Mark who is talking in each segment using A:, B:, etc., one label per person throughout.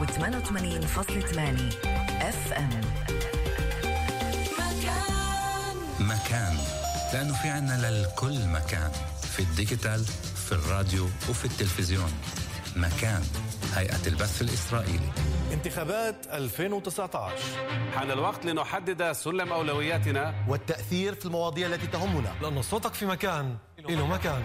A: و 88.8 FM
B: مكان مكان. لأنه في عنا للكل مكان. في ال digital في الراديو وفي التلفزيون. مكان. هيئة البث الإسرائيلي.
C: انتخابات 2019
D: حان الوقت لنحدد سلم أولوياتنا.
C: والتأثير في المواضيع التي تهمنا.
E: لأن صوتك في مكان له مكان.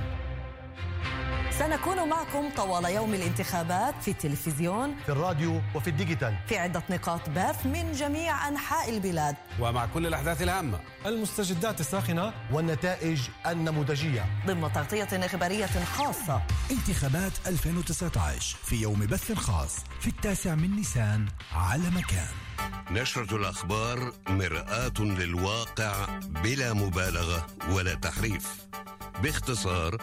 A: سنكون معكم طوال يوم الانتخابات في التلفزيون
C: في الراديو وفي الديجيتال.
A: في عدة نقاط بث من جميع أنحاء البلاد.
D: ومع كل الأحداث الهامة.
E: المستجدات الساخنة
C: والنتائج النموذجية.
A: ضمن تغطية إخبارية خاصة.
F: انتخابات 2019 في يوم بث خاص في التاسع من نيسان على مكان.
G: نشرة الأخبار مرآة للواقع بلا مبالغة ولا تحريف. باختصار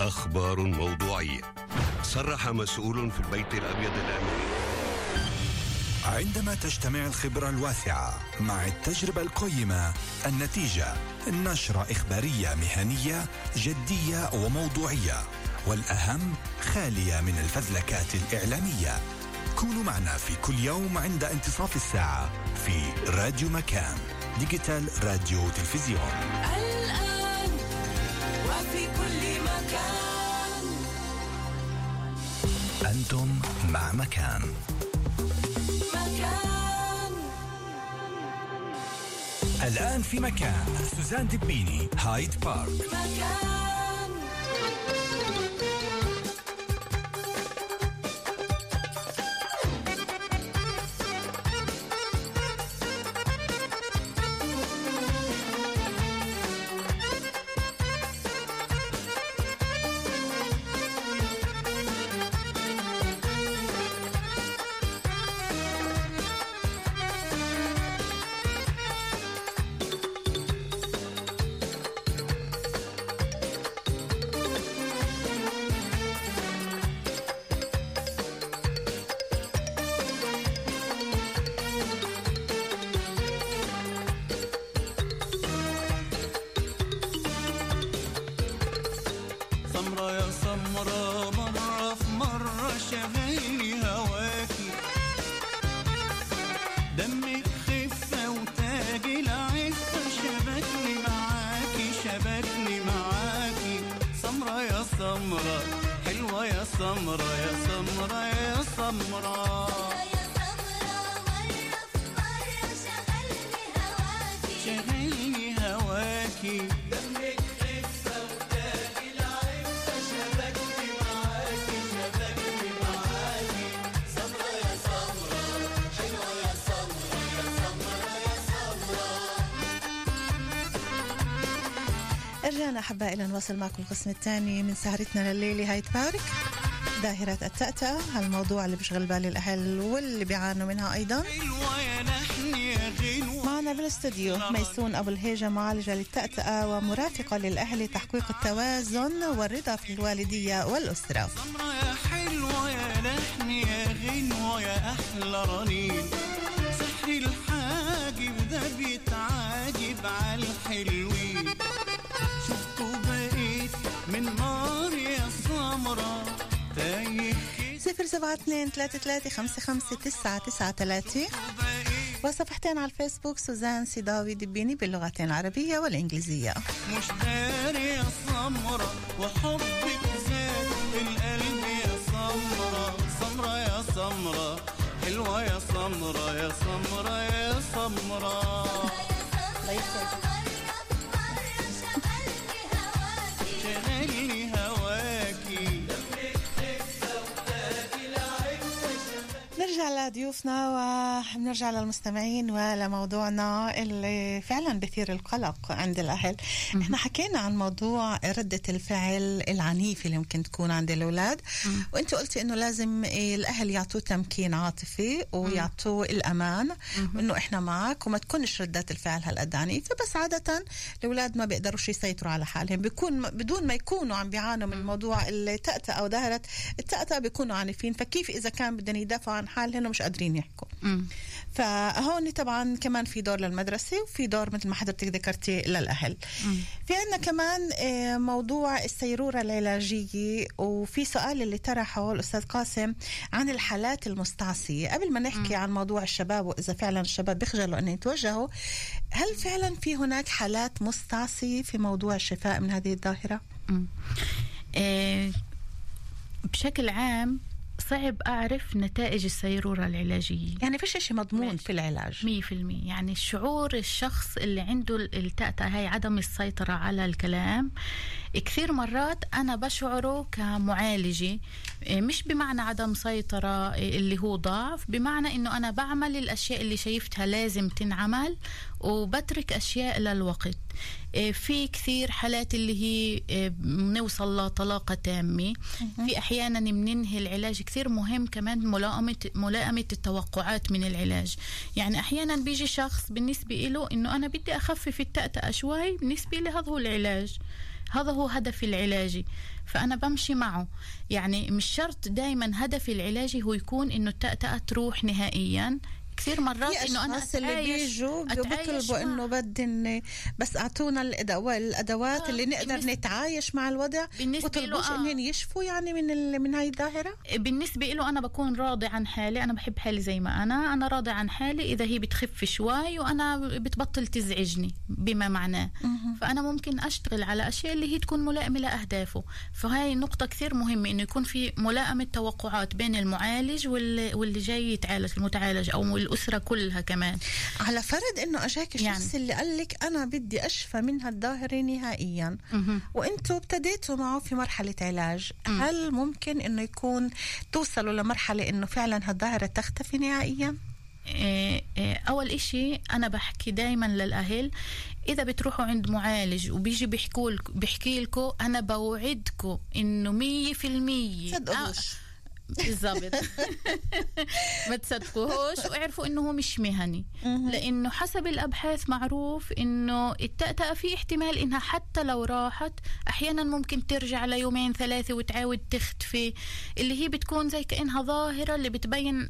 G: أخبار موضوعية. صرح مسؤول في البيت الأبيض الأمريكي
F: عندما تجتمع الخبرة الواسعة مع التجربة القيمة النتيجة نشرة إخبارية مهنية جدية وموضوعية. والأهم خالية من الفذلكات الإعلامية. كونوا معنا في كل يوم عند انتصاف الساعة في راديو مكان digital راديو تلفزيون.
B: وفي كل مكان
F: أنتم مع مكان.
B: مكان
F: الآن في مكان. سوزان دبيني Hyde Park.
B: مكان
H: رجعنا أحبائي لنواصل معكم القسم الثاني من سهرتنا لليلة هاي تبارك. ظاهرة التأتأة هالموضوع اللي بيشغل بال الأهل واللي بيعانوا منها أيضا. معنا بالاستوديو ميسون أبو الهيجة معالجة للتأتأة ومرافقة للأهل لتحقيق التوازن والرضا في الوالدية والأسرة.
I: يا حلوة يا لحن يا غنوة يا أحلى رنين
H: سبعة اثنين ثلاثة ثلاثة خمسة خمسة تسعة تسعة ثلاثة. وصفحتين على الفيسبوك سوزان سيداوي دبيني باللغتين العربية والإنجليزية.
I: مش داري يا سمرة وحبك زاد القلب يا سمرة. سمرة يا سمرة حلوة يا سمرة يا سمرة يا سمرة. شغلني
H: نرجع لضيوفنا ونرجع للمستمعين ولموضوعنا اللي فعلا بثير القلق عند الأهل. إحنا حكينا عن موضوع ردة الفعل العنيفة اللي ممكن تكون عند الأولاد. وأنت قلتي إنه لازم الأهل يعطوه تمكين عاطفي ويعطوه الأمان إنه إحنا معك وما تكونش ردات الفعل هالقد عنيفة بس عادة الأولاد ما بيقدروش يسيطروا على حالهم. بيكون بدون ما يكونوا عم بيعانوا من موضوع التأتأة أو ظاهرة التأتأة بيكونوا عنيفين. فكيف إذا كان بدهم يدافعوا عن حالهم الحال هن مش قادرين يحكوا. فهون طبعا كمان في دور للمدرسة وفي دور مثل ما حضرتك ذكرتي للأهل. في عندنا كمان آه، موضوع السيرورة العلاجية وفي سؤال اللي طرحه الأستاذ قاسم عن الحالات المستعصية. قبل ما نحكي عن موضوع الشباب وإذا فعلا الشباب بيخجلوا أن يتوجهوا هل فعلا في هناك حالات مستعصية في موضوع الشفاء من هذه الظاهرة؟
J: آه، بشكل عام صعب أعرف نتائج السيرورة العلاجية.
H: يعني فيش شيء مضمون في العلاج؟
J: مية في المية. يعني الشعور الشخص اللي عنده التأتأة هاي عدم السيطرة على الكلام. كثير مرات أنا بشعره كمعالجة. مش بمعنى عدم سيطرة إيه، اللي هو ضعف بمعنى إنه أنا بعمل الأشياء اللي شايفتها لازم تنعمل وبترك أشياء للوقت. إيه، في كثير حالات اللي هي بنوصل لطلاقة تامة. في أحيانا بننهي العلاج كثير مهم كمان ملائمة ملائمة التوقعات من العلاج. يعني أحيانا بيجي شخص بالنسبة له إنه أنا بدي أخفف التأتأة شوي بالنسبة لي هذا هو العلاج. هذا هو هدفي العلاجي. فأنا بمشي معه. يعني مش شرط دائما هدفي العلاجي هو يكون إنه التأتأة تروح نهائيا. كثير مرات إنه أنا
H: أتعايش اللي بيجوا بيطلبوا إنه بدي بس أعطونا الادوات آه اللي نقدر نتعايش مع الوضع. بالنسبة له آه. إنهم يشفوا يعني من من هاي الظاهرة؟
J: بالنسبة له أنا بكون راضي عن حالي أنا بحب حالي زي ما أنا أنا راضي عن حالي إذا هي بتخف شوي وأنا بتبطل تزعجني بما معناه. فأنا ممكن أشتغل على أشياء اللي هي تكون ملائمة لأهدافه. فهاي نقطة كثير مهمة إنه يكون في ملائمة توقعات بين المعالج واللي جاي يتعالج المتعالج أو الأسرة كلها كمان
H: على فرض إنه أجاك الشخص يعني. اللي قال لك أنا بدي أشفى من هالظاهرة نهائيا وأنتوا ابتديتوا معه في مرحلة علاج م. هل ممكن إنه يكون توصلوا لمرحلة إنه فعلا هالظاهرة تختفي نهائيا؟
J: إيه إيه أول إشي أنا بحكي دايما للأهل إذا بتروحوا عند معالج وبيجي بيحكوا بيحكي لكم أنا بوعدكم إنه مية في المية
H: صدقوش
J: بالضبط. ما تصدقوهوش واعرفوا إنه هو مش مهني. لأنه حسب الأبحاث معروف إنه التأتأة في احتمال إنها حتى لو راحت أحيانا ممكن ترجع ليومين ثلاثة وتعاود تختفي اللي هي بتكون زي كأنها ظاهرة اللي بتبين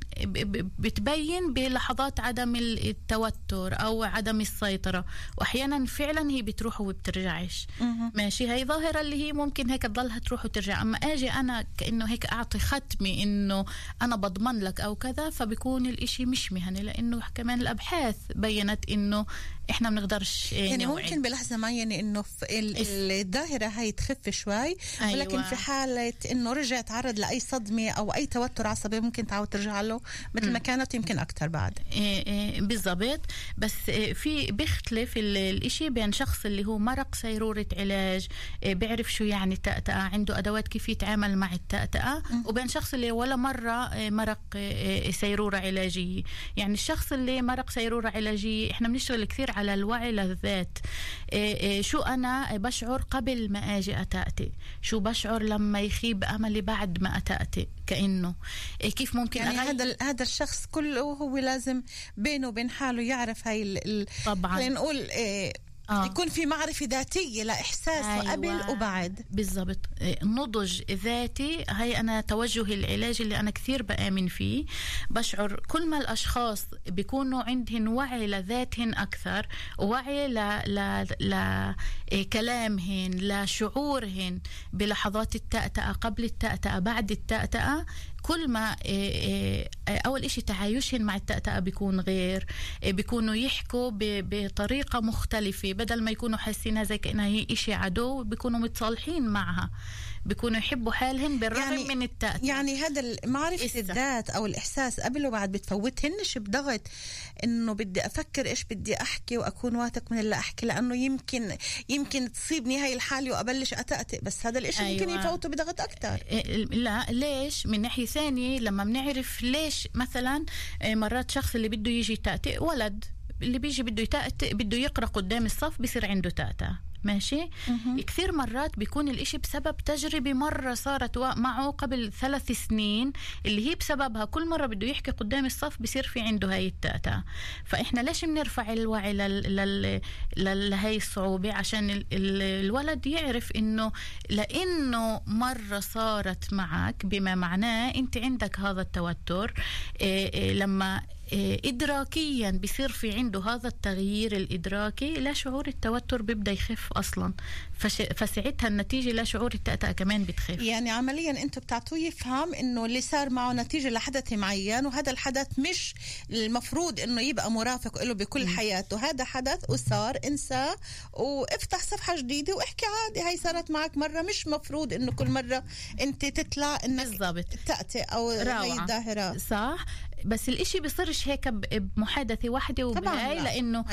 J: بتبين بلحظات عدم التوتر أو عدم السيطرة. واحيانا فعلا هي بتروح وبترجعش ماشي. هي ظاهرة اللي هي ممكن هيك تضلها تروح وترجع. أما آجي أنا كأنه هيك أعطي ختمه إنه أنا بضمن لك أو كذا فبيكون الإشي مش مهني لأنه كمان الأبحاث بينت إنه إحنا بنقدرش
H: يعني نوعي. ممكن بلحظة معينة إنه الظاهرة هاي تخف شوي أيوة. ولكن في حالة إنه رجع تعرض لأي صدمة أو أي توتر عصبي ممكن تعود ترجع له مثل ما كانت يمكن أكثر بعد.
J: إيه إيه بالضبط. بس إيه في بيختلف الإشي بين شخص اللي هو مرق سيرورة علاج إيه بيعرف شو يعني التأتأة عنده أدوات كيف يتعامل مع التأتأة وبين شخص اللي ولا مرة إيه مرق إيه سيرورة علاجية. يعني الشخص اللي مرق سيرورة علاجية إحنا بنشتغل كثير على الوعي للذات. إيه إيه شو أنا؟ بشعر قبل ما أجي أتأتي. شو بشعر لما يخيب أملي بعد ما أتأتي؟ كأنه. إيه كيف ممكن
H: يعني هذا هذا الشخص كله هو لازم بينه وبين حاله يعرف هاي ال
J: طبعا.
H: نقول إيه آه. يكون في معرفة ذاتية لإحساسه أيوة. قبل وبعد
J: بالضبط نضج ذاتي هاي أنا توجه العلاج اللي أنا كثير بآمن فيه بشعر كل ما الأشخاص بيكونوا عندهم وعي لذاتهم أكثر وعي ل... ل... لشعورهن بلحظات التأتأة قبل التأتأة بعد التأتأة كل ما آه، آه، أول إشي تعايشهم مع التأتأة بيكون غير آه، بيكونوا يحكوا بطريقة مختلفة. بدل ما يكونوا حاسينها زي كأنها هي إشي عدو بيكونوا متصالحين معها. بيكونوا يحبوا حالهم بالرغم يعني من التأتأة
H: يعني هذا معرفة الذات أو الإحساس قبل وبعد بتفوتهنش بضغط إنه بدي أفكر إيش بدي أحكي وأكون واثق من اللي أحكي لأنه يمكن يمكن تصيبني هاي الحالة وأبلش أتأتئ بس هذا الإشي أيوة. ممكن يفوته بضغط أكثر
J: لا ليش؟ من ناحية ثانية لما بنعرف ليش مثلا مرات شخص اللي بده يجي يتأتئ ولد. اللي بيجي بده يتأتئ بده يقرأ قدام الصف بصير عنده تأتأة ماشي؟ كثير مرات بيكون الإشي بسبب تجربة مرة صارت معه قبل ثلاث سنين اللي هي بسببها كل مرة بده يحكي قدام الصف بصير في عنده هاي التأتأة فإحنا ليش بنرفع الوعي لل... لل... لهي الصعوبة؟ عشان ال... ال... الولد يعرف إنه لأنه مرة صارت معك بما معناه أنت عندك هذا التوتر إيه إيه لما إدراكيا بصير في عنده هذا التغيير الإدراكي لا شعور التوتر بيبدأ يخف أصلا. فش... فساعتها النتيجة لا شعور التأتأة كمان بتخف.
H: يعني عمليا أنتم بتعطوه يفهم إنه اللي صار معه نتيجة لحدث معين وهذا الحدث مش المفروض إنه يبقى مرافق له بكل حياته. هذا حدث وصار انساه وافتح صفحة جديدة واحكي عادي هاي صارت معك مرة. مش مفروض إنه كل مرة أنت تطلع إنك
J: بالضبط.
H: تأتي أو هاي
J: روعة.
H: الظاهره
J: صح. بس الإشي بيصيرش هيك بمحادثة واحدة وبهاي. لأنه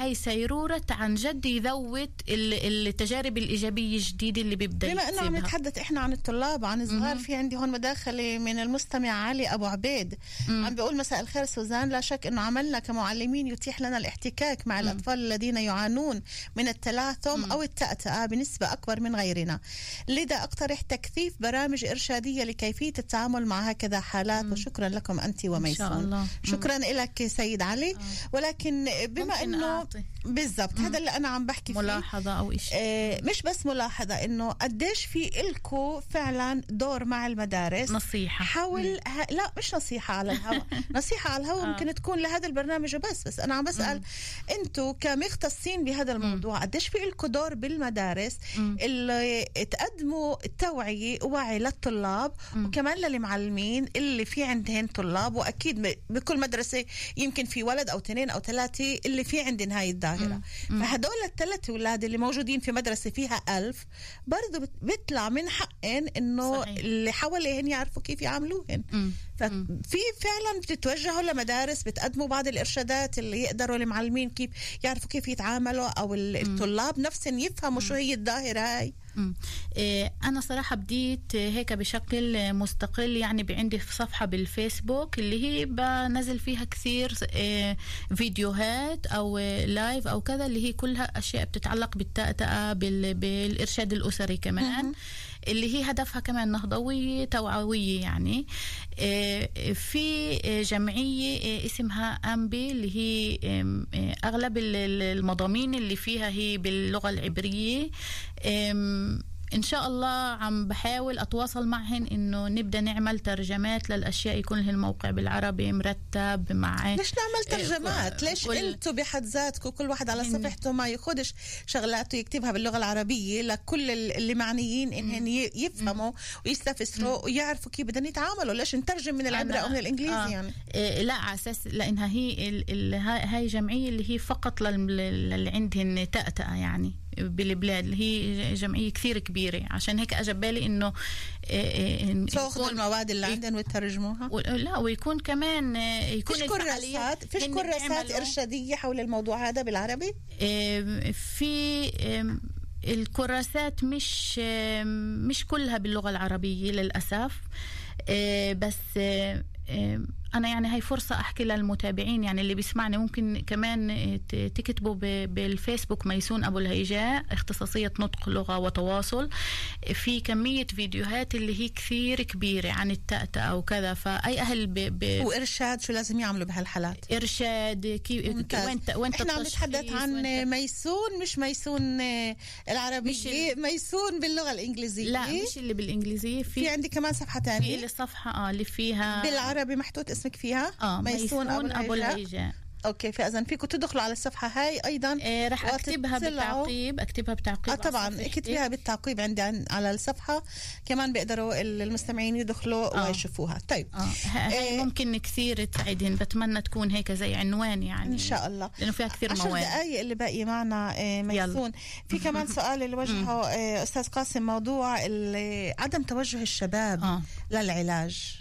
H: هاي سيرورة.
J: عن جد يذوت ال- التجارب الإيجابية الجديدة اللي بيبدأ
H: بما إنه عم. نتحدث إحنا عن الطلاب وعن الصغار في عندي هون مداخلة من المستمع علي أبو عبيد. عم بيقول مساء الخير سوزان. لا شك إنه عملنا كمعلمين يتيح لنا الاحتكاك مع الأطفال الذين يعانون من التلاثم أو التأتأة بنسبة أكبر من غيرنا. لذا أقترح تكثيف برامج إرشادية لكيفية التعامل مع هكذا حالات. وشكرا لكم انت وميسون
J: شاء الله.
H: شكرا لك سيد علي. ولكن بما انه. بالضبط هذا اللي أنا عم بحكي فيه.
J: ملاحظة أو إشي.
H: آه، مش بس ملاحظة إنه قديش في إلكو فعلا دور مع المدارس.
J: نصيحة.
H: حاول ه... لا مش نصيحة على الهواء نصيحة على الهواء ممكن تكون لهذا البرنامج وبس بس أنا عم بسأل أنتوا كمختصين بهذا الموضوع قديش في إلكو دور بالمدارس اللي تقدموا توعية ووعي للطلاب وكمان للمعلمين اللي في عندهن طلاب؟ وأكيد ب- بكل مدرسة يمكن في ولد أو اثنين أو ثلاثة اللي في عندن هاي الظاهرة فهدول الثلاث أولاد اللي موجودين في مدرسة فيها ألف برضو بت- بيطلع من حقن إنه
J: صحيح.
H: اللي حواليهن يعرفوا كيف يعاملوهن
J: مم.
H: ففي فعلا بتتوجهوا لمدارس بتقدموا بعض الإرشادات اللي يقدروا المعلمين كيف يعرفوا كيف يتعاملوا أو ال- الطلاب نفسهم يفهموا شو هي الظاهرة هاي.
J: إيه، أنا صراحة بديت هيك بشكل مستقل يعني عندي صفحة بالفيسبوك اللي هي بنزل فيها كثير إيه، فيديوهات أو لايف أو كذا اللي هي كلها أشياء بتتعلق بالتأتأة بال- بالإرشاد الأسري كمان. اللي هي هدفها كمان نهضوية توعوية يعني. إيه، في جمعية إيه، اسمها أمبي اللي هي أغلب ال- ال- المضامين اللي فيها هي باللغة العبرية. إن شاء الله عم بحاول أتواصل معهن إنه نبدأ نعمل ترجمات للأشياء يكون لها الموقع بالعربي مرتب مع
H: ليش نعمل
J: إيه،
H: ترجمات؟ ليش
J: كل-
H: أنتوا بحد ذاتكم كل واحد على صفحته ما ياخدش شغلاته يكتبها باللغة العربية لكل ال- اللي معنيين انهم يفهموا ويستفسروا ويعرفوا كيف بدهم يتعاملوا ليش نترجم من العبري
J: أنا-
H: أو من الإنجليزي
J: آه.
H: يعني؟
J: إيه لا على أساس لأنها هي ال ال هاي جمعية اللي هي فقط لل- لل- اللي عندهن تأتأة يعني. بالبلاد اللي هي جمعية كثير كبيرة. عشان هيك اجى بالي إيه
H: تاخذوا
J: يكون-
H: المواد اللي عندهم وتترجموها
J: و- لا ويكون كمان آه، يكون
H: فيش كراسات فيش كراسات إرشادية حول الموضوع هذا بالعربي؟
J: في الكراسات مش مش كلها باللغة العربية للأسف. آه، بس أنا يعني هاي فرصة أحكي للمتابعين يعني اللي بيسمعني ممكن كمان تكتبوا بالفيسبوك ميسون أبو الهيجاء اختصاصية نطق لغة وتواصل. في كمية فيديوهات اللي هي كثير كبيرة عن التأتأة وكذا فأي أهل ب... ب...
H: وإرشاد شو لازم يعملوا بهالحالات؟
J: إرشاد كيف. وين وين
H: إحنا عم نتحدث عن ميسون مش ميسون العربية
J: مش ال-
H: ميسون باللغة الإنجليزية.
J: لا مش اللي بالإنجليزية
H: في
J: في
H: عندي كمان صفحة
J: في
H: تانية
J: الصفحة آه اللي فيها
H: بالعربي محطوط اسمك فيها؟
J: آه ميسون أبو
H: الهيجاء.
J: الهيجاء
H: okay فاذا فيكم تدخلوا على الصفحة هاي أيضا
J: آه رح
H: أكتبها
J: بالتعقيب أكتبها بالتعقيب على
H: طبعا. اكتبيها بالتعقيب عندي عن على الصفحة. كمان بيقدروا المستمعين يدخلوا
J: آه.
H: ويشوفوها. طيب.
J: آه ه- هاي
H: إيه.
J: ممكن كثير تساعدهن بتمنى تكون هيك زي عنوان يعني.
H: إن شاء الله.
J: لأنه فيها كثير
H: عشر
J: مواد.
H: دقائق اللي باقي معنا آه، ميسون. في كمان سؤال اللي وجهه آه، أستاذ قاسم موضوع عدم توجه الشباب
J: آه.
H: للعلاج.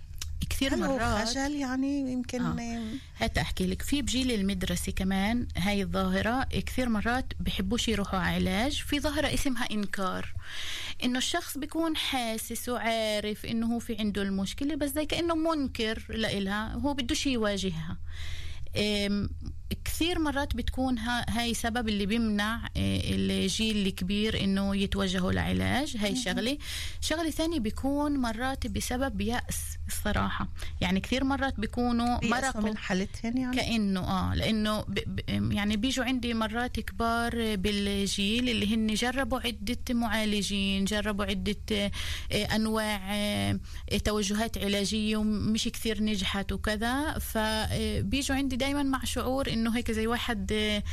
J: كثير
H: هل هو
J: مرات.
H: خجل يعني يمكن
J: آه. هات أحكي لك. في بجيل المدرسة كمان هاي الظاهرة كثير مرات بحبوش يروحوا على علاج. في ظاهرة اسمها إنكار. إنه الشخص بيكون حاسس وعارف إنه هو في عنده المشكلة بس زي كأنه منكر لإلها. هو بدوش يواجهها. كثير مرات بتكون ها هاي سبب اللي بيمنع آه، الجيل الكبير إنه يتوجهوا لعلاج. هاي شغلة. شغلة ثانية بيكون مرات بسبب يأس. الصراحة. يعني كثير مرات بيكونوا مرقوا
H: من حالتهم يعني؟
J: كأنه لأنه ب ب يعني بيجوا عندي مرات كبار بالجيل اللي هن جربوا عدة معالجين جربوا عدة آه، أنواع آه، توجهات علاجية ومش كثير نجحت وكذا. فبيجوا عندي دائما مع شعور إنه هيك زي واحد آه، آه،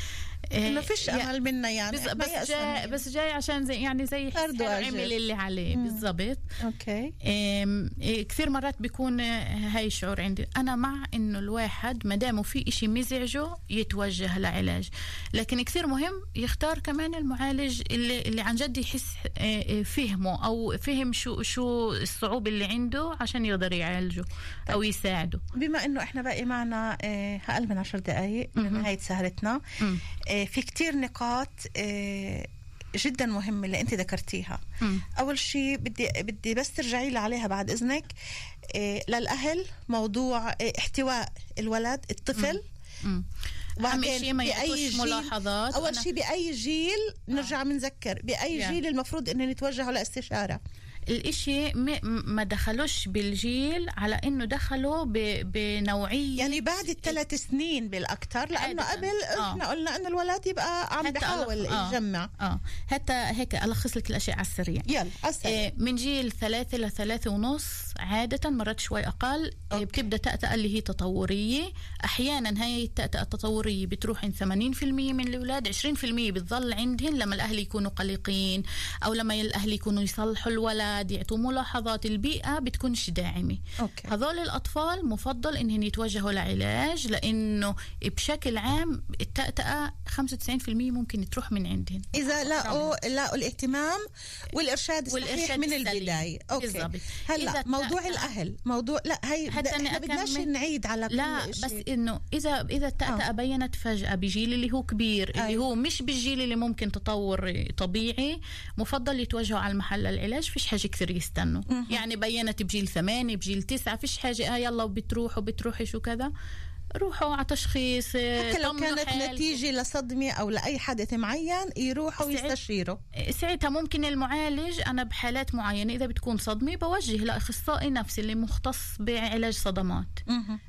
H: ما فيش
J: يا-
H: أمل منا يعني
J: بس بس جاي. بس جاي عشان زي يعني زي. عمل اللي عليه بالضبط. أوكي. إيه، كثير مرات بيكون هاي الشعور عندي. أنا مع إنه الواحد ما دامه في إشي مزعجه يتوجه لعلاج. لكن كثير مهم يختار كمان المعالج اللي, اللي عن جد يحس آه، فهمه أو فهم شو شو الصعوبة اللي عنده عشان يقدر يعالجه أو يساعده.
H: بما إنه إحنا باقي معنا أقل من عشر دقائق لنهايه سهرتنا
J: مم.
H: آه، في كتير نقاط آه، جدا مهمة اللي أنت ذكرتيها.
J: مم.
H: أول شيء بدي بدي بس ترجعي لي عليها بعد إذنك. آه، للأهل موضوع احتواء الولد الطفل.
J: أهم
H: وبعدين
J: شيء ما
H: بأي
J: ملاحظات. أول
H: شيء بأي جيل نرجع بنذكر
J: بأي.
H: جيل المفروض انه نتوجهوا لإستشارة.
J: الإشي ما دخلوش بالجيل على إنه دخلوا بنوعية
H: يعني بعد الثلاث سنين بالأكثر لأنه
J: عادة.
H: قبل
J: آه.
H: إحنا قلنا إنه الولد يبقى عم بحاول
J: آه.
H: يجمع
J: آه حتى هيك ألخص لك الأشياء على السريع
H: يلا أسأل.
J: آه من جيل ثلاثة لثلاثة ونص عادة مرات شوي أقل آه بتبدأ تأتأة اللي هي تطورية. أحيانا هاي التأتأة التطورية بتروح عند 80% من الأولاد 20% بتظل عندهن لما الأهل يكونوا قلقين أو لما الأهل يكونوا يصلحوا الولد يعطوا ملاحظات. البيئة بتكونش داعمة.
H: okay.
J: هذول الأطفال مفضل إنهم يتوجهوا لعلاج لأنه بشكل عام التأتأة 95% ممكن تروح من عندهن.
H: إذا لاقوا لاقوا الاهتمام والإرشاد الصحيح
J: والإرشاد
H: من
J: السليم.
H: البداية. okay.
J: بالضبط.
H: هلأ
J: إذا
H: موضوع الأهل موضوع لا هي
J: حتى
H: إحنا بدناش نعيد على كل
J: لا. بس إنه اذا إذا التأتأة بينت فجأة بجيل اللي هو كبير اللي. هو مش بالجيل اللي ممكن تطور طبيعي مفضل يتوجهوا على المحل العلاج فيش حاجة كثير يستنوا. يعني بينت بجيل ثمانية بجيل تسعة فيش حاجة آه يلا وبتروحوا بتروحي شو كذا روحوا على تشخيص
H: حتى لو كانت
J: حالكم.
H: نتيجة لصدمة أو لأي حدث معين يروحوا
J: سعيد.
H: ويستشيروا
J: ساعتها ممكن المعالج أنا بحالات معينة إذا بتكون صدمة بوجه لأخصائي نفسي اللي مختص بعلاج صدمات.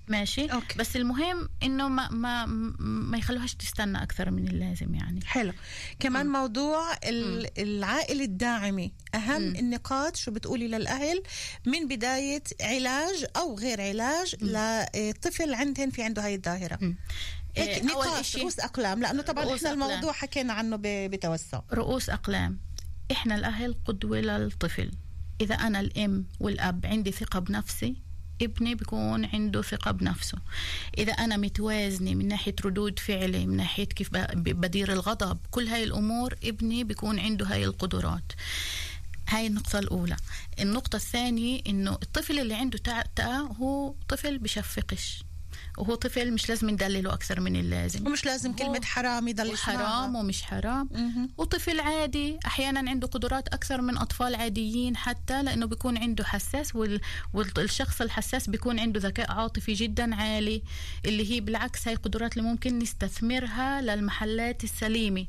J: ماشي؟
H: أوكي.
J: بس المهم إنه ما ما ما يخلوهاش تستنى أكثر من اللازم يعني.
H: حلو. كمان موضوع ال- العائلة الداعمة. أهم النقاط شو بتقولي للأهل؟ من بداية علاج أو غير علاج لطفل عندهن في عنده هاي الظاهرة. هيك
J: إيه، إشي-
H: رؤوس أقلام. لأنه طبعا إحنا
J: أقلام.
H: الموضوع حكينا عنه بتوسع.
J: رؤوس أقلام. إحنا الأهل قدوة للطفل. إذا أنا الأم والأب عندي ثقة بنفسي ابني بيكون عنده ثقة بنفسه. إذا أنا متوازنة من ناحية ردود فعلي من ناحية كيف بدير الغضب كل هاي الأمور ابني بيكون عنده هاي القدرات. هاي النقطة الأولى. النقطة الثانية إنه الطفل اللي عنده تأتأة هو طفل بشفقش. وهو طفل مش لازم ندلله أكثر من اللازم.
H: ومش لازم كلمة حرام يضل
J: حرام. ومش حرام. وطفل عادي أحيانا عنده قدرات أكثر من أطفال عاديين حتى لأنه بيكون عنده حساس وال... والشخص الحساس بيكون عنده ذكاء عاطفي جدا عالي اللي هي بالعكس هاي قدرات اللي ممكن نستثمرها للمحلات السليمة.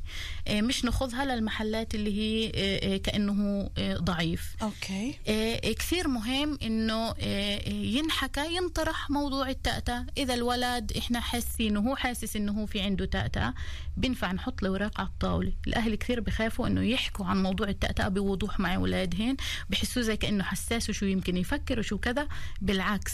J: إيه، مش ناخذها للمحلات اللي هي إيه، كأنه إيه، ضعيف.
H: أوكي.
J: كثير مهم إيه، ينحكى ينطرح موضوع التأتأة إذا الولد إحنا حاسين هو حاسس إنه هو في عنده تأتأة بنفع نحط له اوراق على الطاولة الأهل كثير بخافوا إنه يحكوا عن موضوع التأتأة بوضوح مع أولادهن بحسوه زي كأنه حساس وشو يمكن يفكر وشو كذا بالعكس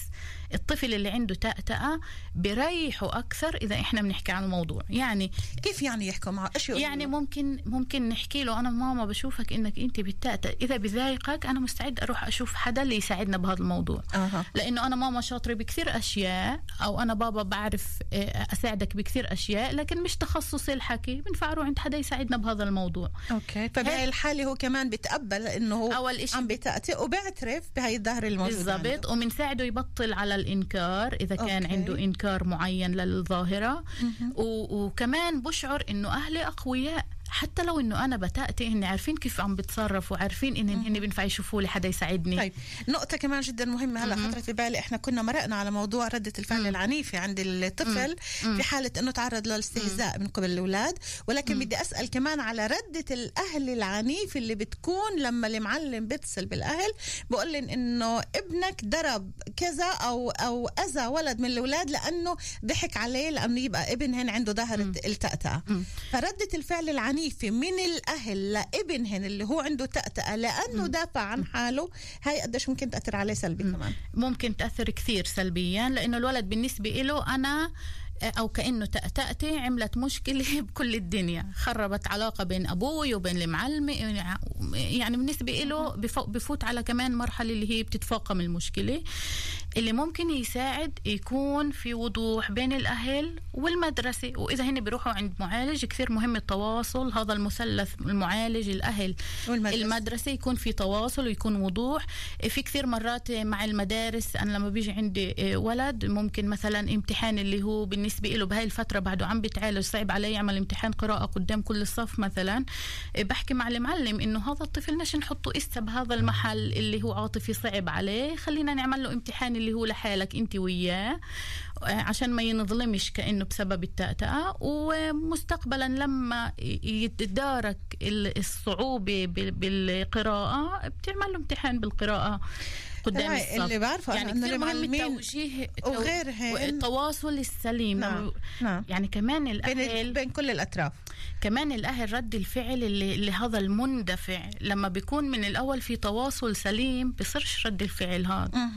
J: الطفل اللي عنده تأتأة بريحه أكثر إذا إحنا بنحكي عن الموضوع يعني
H: كيف يعني يحكوا معه إيش
J: يعني؟ ممكن ممكن نحكي له أنا ماما بشوفك إنك أنت بتأتأ إذا بضايقك أنا مستعد أروح أشوف حدا اللي يساعدنا بهذا الموضوع
H: أها.
J: لأنه أنا ماما شاطرة بكثير أشياء أو أنا بابا بعرف آه، أساعدك بكثير أشياء لكن مش تخصصي الحكي. بنفع أروح عند حدا يساعدنا بهذا الموضوع.
H: أوكي. فبهي الحالة هو كمان بتقبل إنه هو
J: أول إشي
H: عم بتأتئ وبيعترف بهي الظاهرة الموجودة عنده.
J: بالضبط وبنساعده يبطل على الإنكار إذا كان
H: أوكي.
J: عنده إنكار معين للظاهرة. و- وكمان بشعر إنه أهلي أقوياء. حتى لو إنه أنا بتأتي هن عارفين كيف عم بتصرفوا وعارفين إن هن بينفع يشوفوا لي حدا يساعدني.
H: طيب نقطة كمان جدا مهمة. هلأ خطرت في بالي إحنا كنا مرقنا على موضوع ردة الفعل العنيفة عند الطفل في حالة إنه تعرض للاستهزاء من قبل الأولاد. ولكن بدي أسأل كمان على ردة الأهل العنيف اللي بتكون لما المعلم بيتصل بالأهل بقول لهم إنه ابنك ضرب كذا أو أو أذى ولد من الأولاد لأنه ضحك عليه لأنه يبقى ابنهن عنده ظاهرة التأتأة فردة الفعل العنيفة من الأهل لابنهن اللي هو عنده تأتأة لأنه دافع عن حاله. هاي قديش ممكن تأثر عليه سلبي كمان.
J: ممكن تأثر كثير سلبيا لأنه الولد بالنسبة له أنا أو كأنه تأتأتي عملت مشكلة بكل الدنيا. خربت علاقة بين أبوي وبين المعلمة يعني بالنسبة له بفو- بفوت على كمان مرحلة اللي هي بتتفاقم المشكلة. اللي ممكن يساعد يكون في وضوح بين الأهل والمدرسة. وإذا هن بيروحوا عند معالج كثير مهم التواصل. هذا المثلث المعالج الأهل
H: والمدرسة.
J: المدرسة يكون في تواصل ويكون وضوح. في كثير مرات مع المدارس أنا لما بيجي عندي ولد ممكن مثلا امتحان اللي هو بالنسبة له بهاي الفترة بعده عم بيتعالج صعب عليه يعمل امتحان قراءة قدام كل الصف مثلا. بحكي مع المعلم إنه هذا الطفل ليش نحطه إسا بهذا المحل اللي هو عاطفي صعب عليه خلينا نعمل له امتحان اللي هو لحالك أنت وياه عشان ما ينظلمش كأنه بسبب التأتأة. ومستقبلا لما يتدارك ال- الصعوبة بال- بالقراءة بتعمل له امتحان بالقراءة. قدام الصف.
H: اللي بعرفه أنا
J: يعني
H: إنه
J: كثير مهم التوجيه
H: وغيرهن-
J: التواصل السليم.
H: نعم، نعم.
J: يعني كمان
H: بين
J: الأهل
H: بين كل الأطراف.
J: كمان الأهل رد الفعل اللي, اللي هذا المندفع. لما بيكون من الأول في تواصل سليم بصيرش رد الفعل هذا.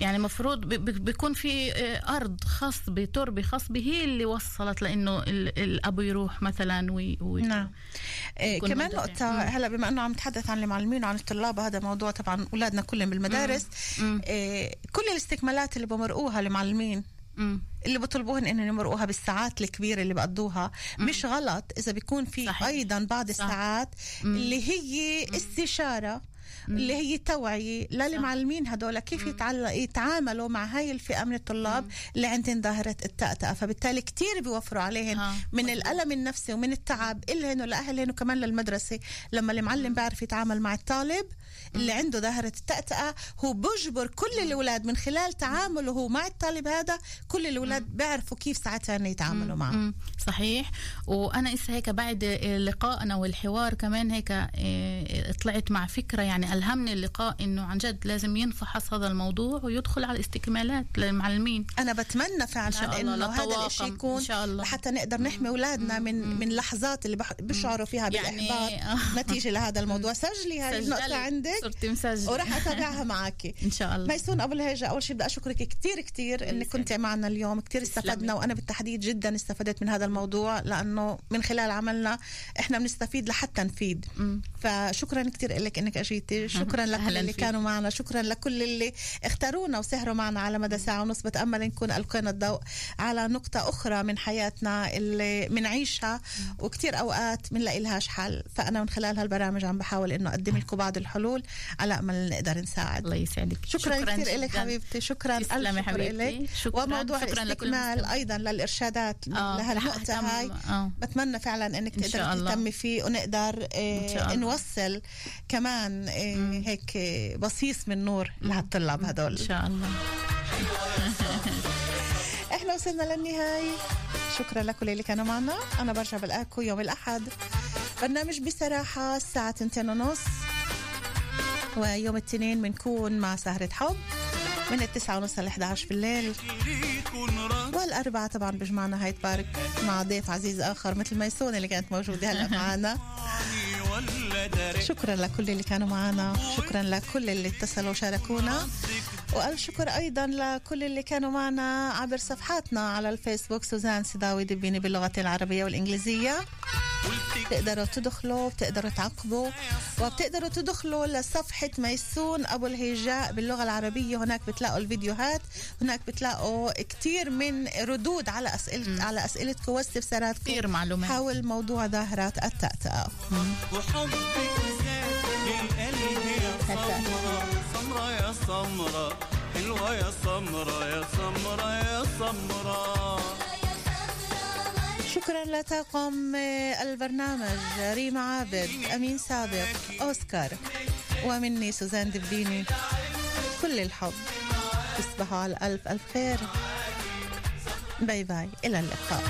J: يعني مفروض ب- ب- بيكون في آه، أرض خصبه تربه خصبه هي اللي وصلت لإنه ال- الأب يروح مثلا وي, وي
H: نعم
J: يكون
H: كمان. نقطة
J: مم.
H: هلأ بما إنه عم نتحدث عن المعلمين وعن الطلاب هذا موضوع طبعا أولادنا كلهم بالمدارس
J: مم.
H: إيه كل الاستكمالات اللي بمرقوها المعلمين
J: مم.
H: اللي بيطلبوهن إنهم يمرقوها بالساعات الكبيرة اللي بقضوها مش غلط إذا بيكون في
J: صحيح.
H: أيضا بعض الساعات اللي هي استشارة اللي هي توعية للمعلمين هدول كيف. يتعاملوا مع هاي الفئة من الطلاب اللي عندهم ظاهرة التأتأة. فبالتالي كتير بيوفروا عليهم من الألم النفسي ومن التعب إلهن ولأهلهن وكمان للمدرسة. لما المعلم بيعرف يتعامل مع الطالب اللي عنده ظاهرة التأتأة هو بجبر كل الأولاد من خلال تعامله مع الطالب هذا كل الأولاد بيعرفوا كيف ساعتها إنه يتعاملوا معه.
J: صحيح. وأنا اسا هيك بعد لقائنا والحوار كمان هيك إيه، طلعت مع فكرة يعني ألهمني اللقاء إنه عن جد لازم ينفحص هذا الموضوع ويدخل على الاستكمالات للمعلمين.
H: أنا بتمنى
J: إن
H: فعلا
J: شاء الله
H: إنه هذا. الشيء يكون
J: إن شاء الله.
H: لحتى نقدر نحمي أولادنا من من لحظات اللي بيشعروا فيها
J: يعني-
H: بالإحباط نتيجة لهذا الموضوع. سجلي النقطة
J: سجلت.
H: عندك.
J: صرت مسجل
H: وراح أتابعها معك
J: إن شاء الله.
H: ميسون ابو الهيجه أول شيء بدي أشكرك كثير كثير إنك كنت معنا اليوم. كثير استفدنا وأنا بالتحديد جدا استفدت من هذا الموضوع لأنه من خلال عملنا إحنا بنستفيد لحتى نفيد. فشكرا كثير لك إنك أجيتي. شكرا لكل اللي
J: فيك.
H: كانوا معنا. شكرا لكل اللي اختارونا وسهروا معنا على مدى ساعة ونص. بتأمل نكون ألقينا الضوء على نقطة أخرى من حياتنا اللي بنعيشها وكثير أوقات بنلاقي لهاش حل. فأنا من خلال هالبرامج عم بحاول إنه أقدم لكم بعض الحلول. على أمل نقدر نساعد.
J: الله يسعدك.
H: شكرا, شكرا كثير. لك حبيبتي. شكرا.
J: تسلمي حبيبتي. شكراً.
H: وموضوع
J: شكراً
H: الاستكمال. أيضا للإرشادات.
J: آه،
H: لهالنقطه هاي.
J: آه.
H: بتمنى فعلا إنك
J: إن
H: تقدر
J: الله.
H: تهتمي فيه ونقدر
J: إن الله.
H: نوصل كمان آه هيك آه، بصيص من نور لهالطلاب هدول.
J: إن شاء الله.
H: إحنا وصلنا للنهاية. شكرا لكل اللي كانوا معنا. أنا برجع بلاقيكم يوم الأحد. برنامج بصراحة الساعة 2 ونص. ويوم الاثنين بنكون مع سهرة حب من التسعة ونص ل 11 بالليل والأربعة طبعا بجمعنا هاي بارك مع ضيف عزيز آخر مثل ميسون اللي كانت موجودة هلأ معنا شكرا لكل اللي كانوا معنا شكرا لكل اللي اتصلوا وشاركونا. وألف شكر أيضا لكل اللي كانوا معنا عبر صفحاتنا على الفيسبوك سوزان سداوي دبيني باللغة العربية والإنجليزية. بتقدروا تدخلوا بتقدروا تعقبوا وبتقدروا تدخلوا لصفحة ميسون أبو الهيجاء باللغة العربية. هناك بتلاقوا الفيديوهات هناك بتلاقوا كتير من ردود على أسئلة على أسئلتكم واستفساراتكم.
J: كثير معلومات.
H: حول موضوع ظاهرات التأتأة
I: وحبك زاد للقلب يا سمرة سمرة يا سمرة حلوة يا سمرة يا سمرة يا سمرة.
H: شكرا لطاقم البرنامج ريما عابد أمين سابق أوسكار. ومني سوزان دبيني كل الحب. تصبحوا على ألف ألف خير. باي باي. إلى اللقاء.